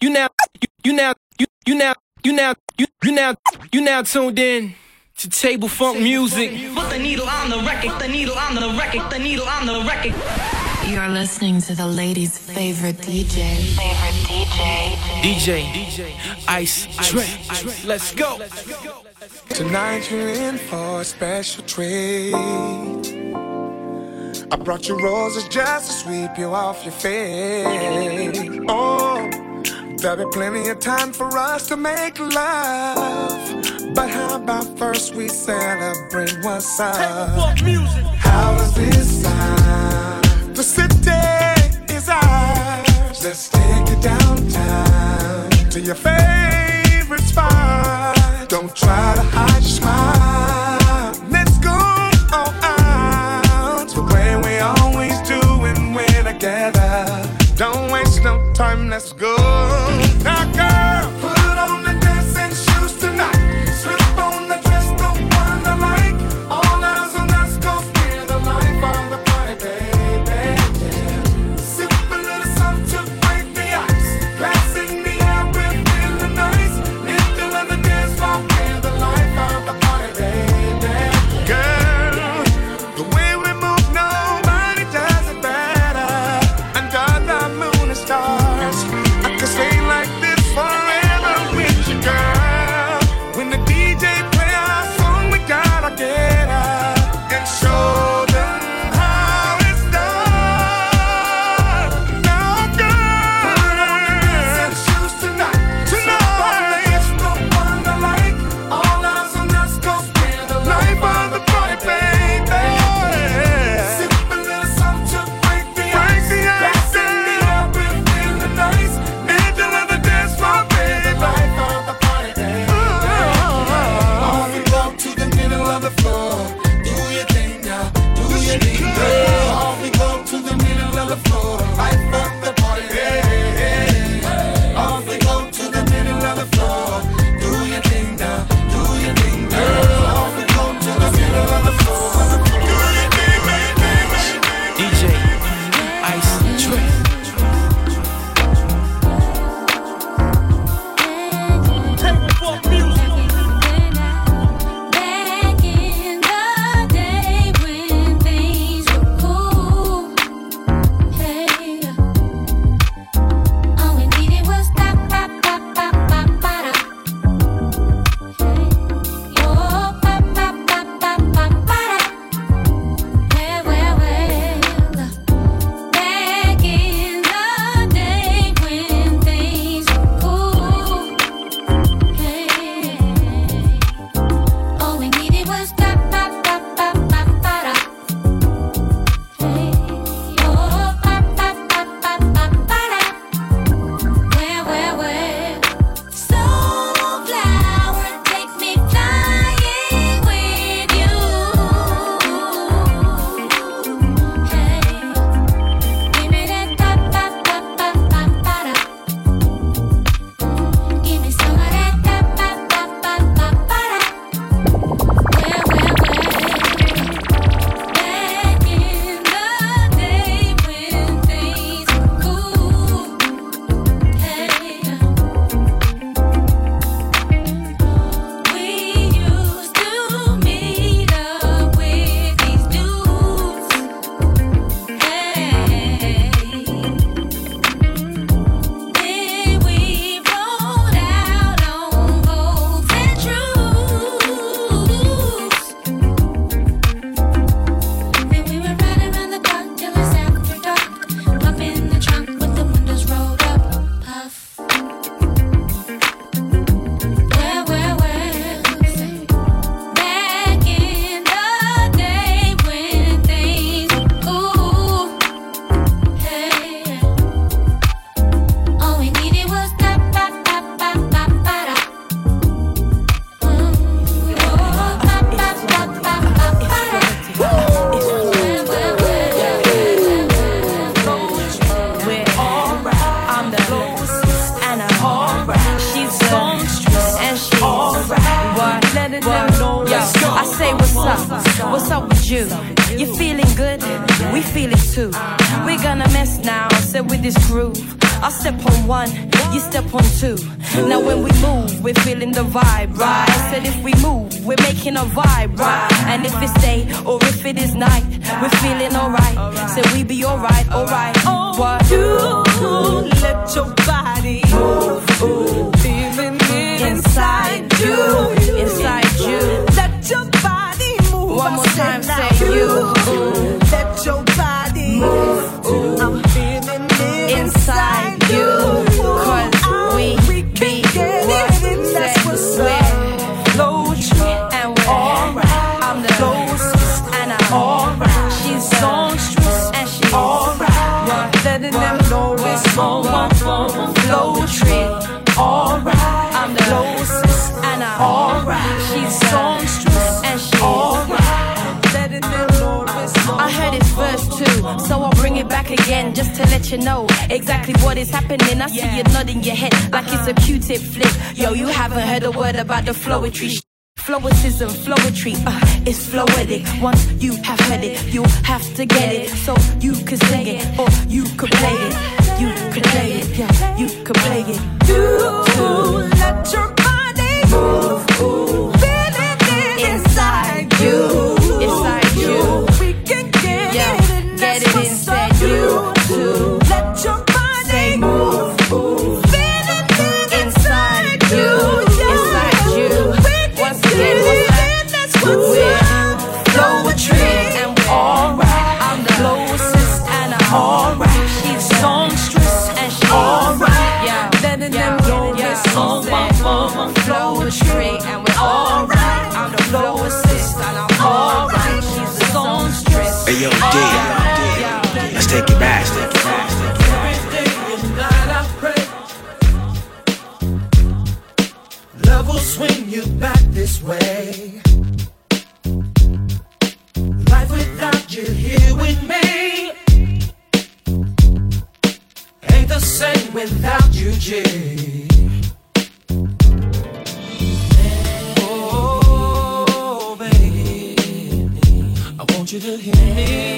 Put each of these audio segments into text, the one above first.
you now you, you now you you now you now you you now you now tuned in to table funk music. Put the needle on the record, the needle on the record, the needle on the record. You're listening to the ladies' favorite DJ. Favorite DJ. DJ. Ice. Ice. Let's go. Tonight you're in for a special treat. I brought you roses just to sweep you off your feet. Oh, There'll be plenty of time for us to make love. But how about first we celebrate what's up? Take music. How does this sound? The city is ours. Let's take it downtown to your favorite spot. Don't try to hide your smile. Let's go all out the way we always do when we're together. Don't waste no time, let's go. we gonna mess now. sit with this groove. I step on one, you step on two. Now when we move, we're feeling the vibe, right? Said if we move, we're making a vibe, right? And if it's day or if it is night, we're feeling alright. Say we be alright, alright. Oh, what? You let your body move, feeling it inside you, inside you. Let your body move. One more time, say you. Ooh. Back again just to let you know exactly what is happening. I see you nodding your head like it's a Q-tip flick. Yo, you haven't heard a word about the flowetry. Flowicism, flowetry, uh, it's floetic. Once you have heard it, you have to get it. So you can sing it, or you could play it. You could play it, yeah, you could play it. You let your body move. Take it back. Love will swing you back this way. Life without you here with me ain't the same without you, G. Oh, baby, I want you to hear me.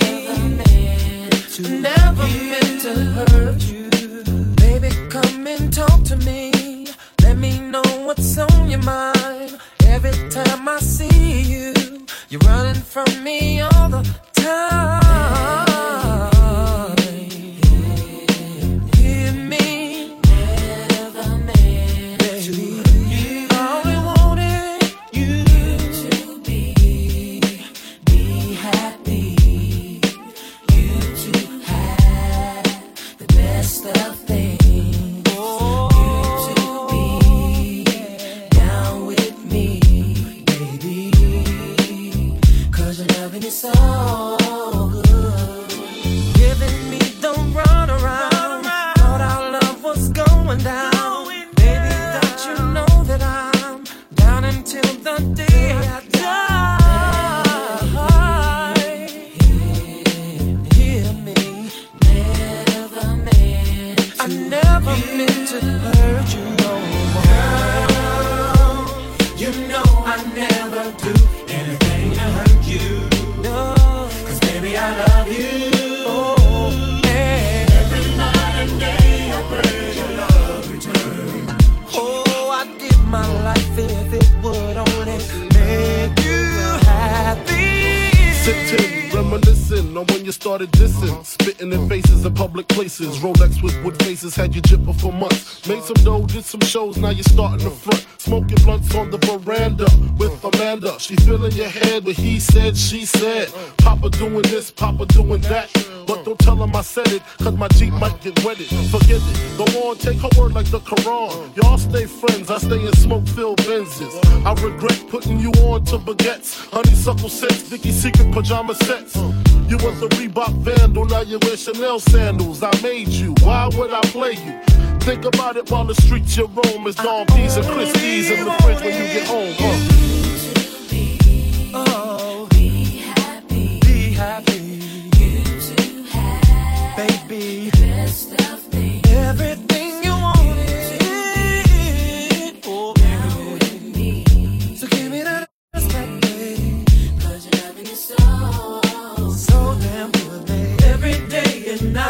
Never meant to hurt you. Baby, come and talk to me. Let me know what's on your mind. Every time I see you, you're running from me all the time. To hurt you more. you know I never do reminiscing on when you started dissing. Spitting in faces in public places. Rolex with wood faces had you jipper for months. Made some dough, did some shows, now you're starting the front. Smoking blunts on the veranda with Amanda. She filling your head with he said, she said. Papa doing this, Papa doing that. But don't tell him I said it, cause my Jeep might get wetted. Forget it, go on, take her word like the Quran. Y'all stay friends, I stay in smoke filled Benzes. I regret putting you on to baguettes. Honeysuckle sets, Vicky Secret pajama sets. You was a Reebok vandal, now you wear Chanel sandals. I made you, why would I play you? Think about it while the streets you roam is Don and Christie's in the fridge when you get home. Night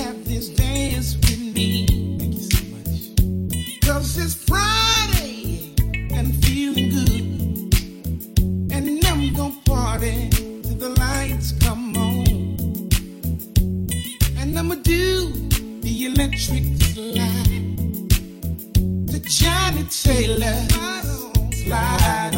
Johnnie Taylor. Slide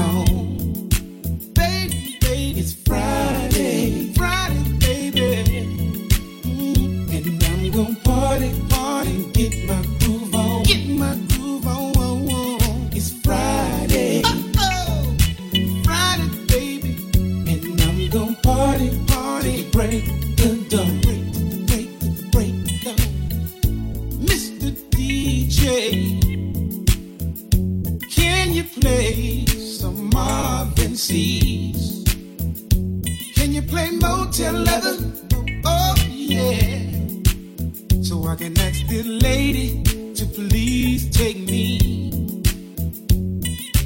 Play some Marvin Sease? Can you play Motel Leather? Oh yeah. So I can ask this lady to please take me.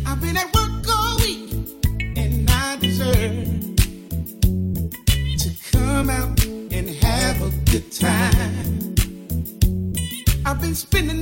I've been at work all week and I deserve to come out and have a good time. I've been spending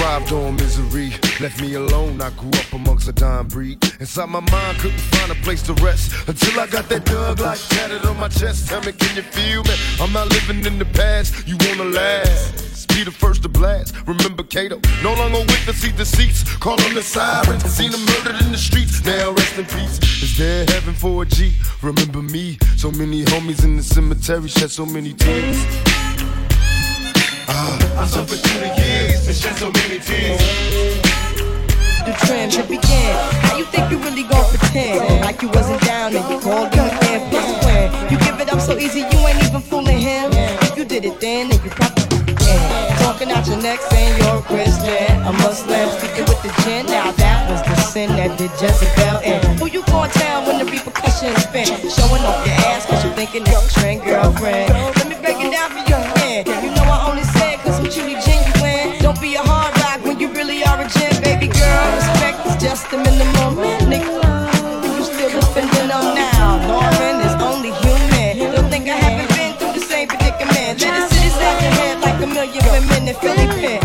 thrived on misery. Left me alone, I grew up amongst a dime breed. Inside my mind, couldn't find a place to rest until I got that Thug Life tatted on my chest. Tell me, can you feel me? I'm not living in the past, you wanna last. Be the first to blast. Remember Kato, no longer with the seat deceits. Call on the sirens, seen them murdered in the streets. Now rest in peace. Is there heaven for a G? Remember me? So many homies in the cemetery shed so many tears. Ah, I suffered through the years and shed so many tears. the trend to begin. How you think you really gon' pretend? Like you wasn't down and you called you and plus when you give it up so easy, you ain't even fooling him. If you did it then, then you probably can. Talking out your neck saying you're a Christian, a Muslim, speaking with the gin. Now that was the sin that did Jezebel in. Who you gon' tell when the repercussions spin? Showing off your ass cause you thinking it's a trend girlfriend. Let me break a gem, baby girl. Respect is just the minimum. Nigga, you still defending them now. Lauryn is only human. Don't think I haven't been through the same predicament. Let the city slap your head like a million women in Philly pen.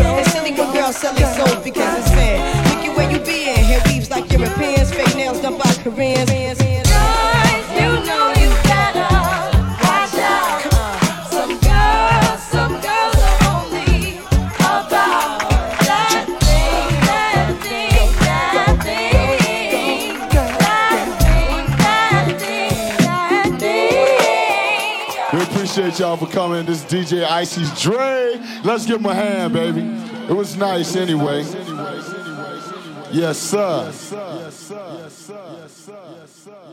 Appreciate y'all for coming. This is DJ Icy's Dre. Let's give him a hand, baby. It was nice anyway. Yes sir. Yes sir. Yes sir. Yes sir. Yes, sir.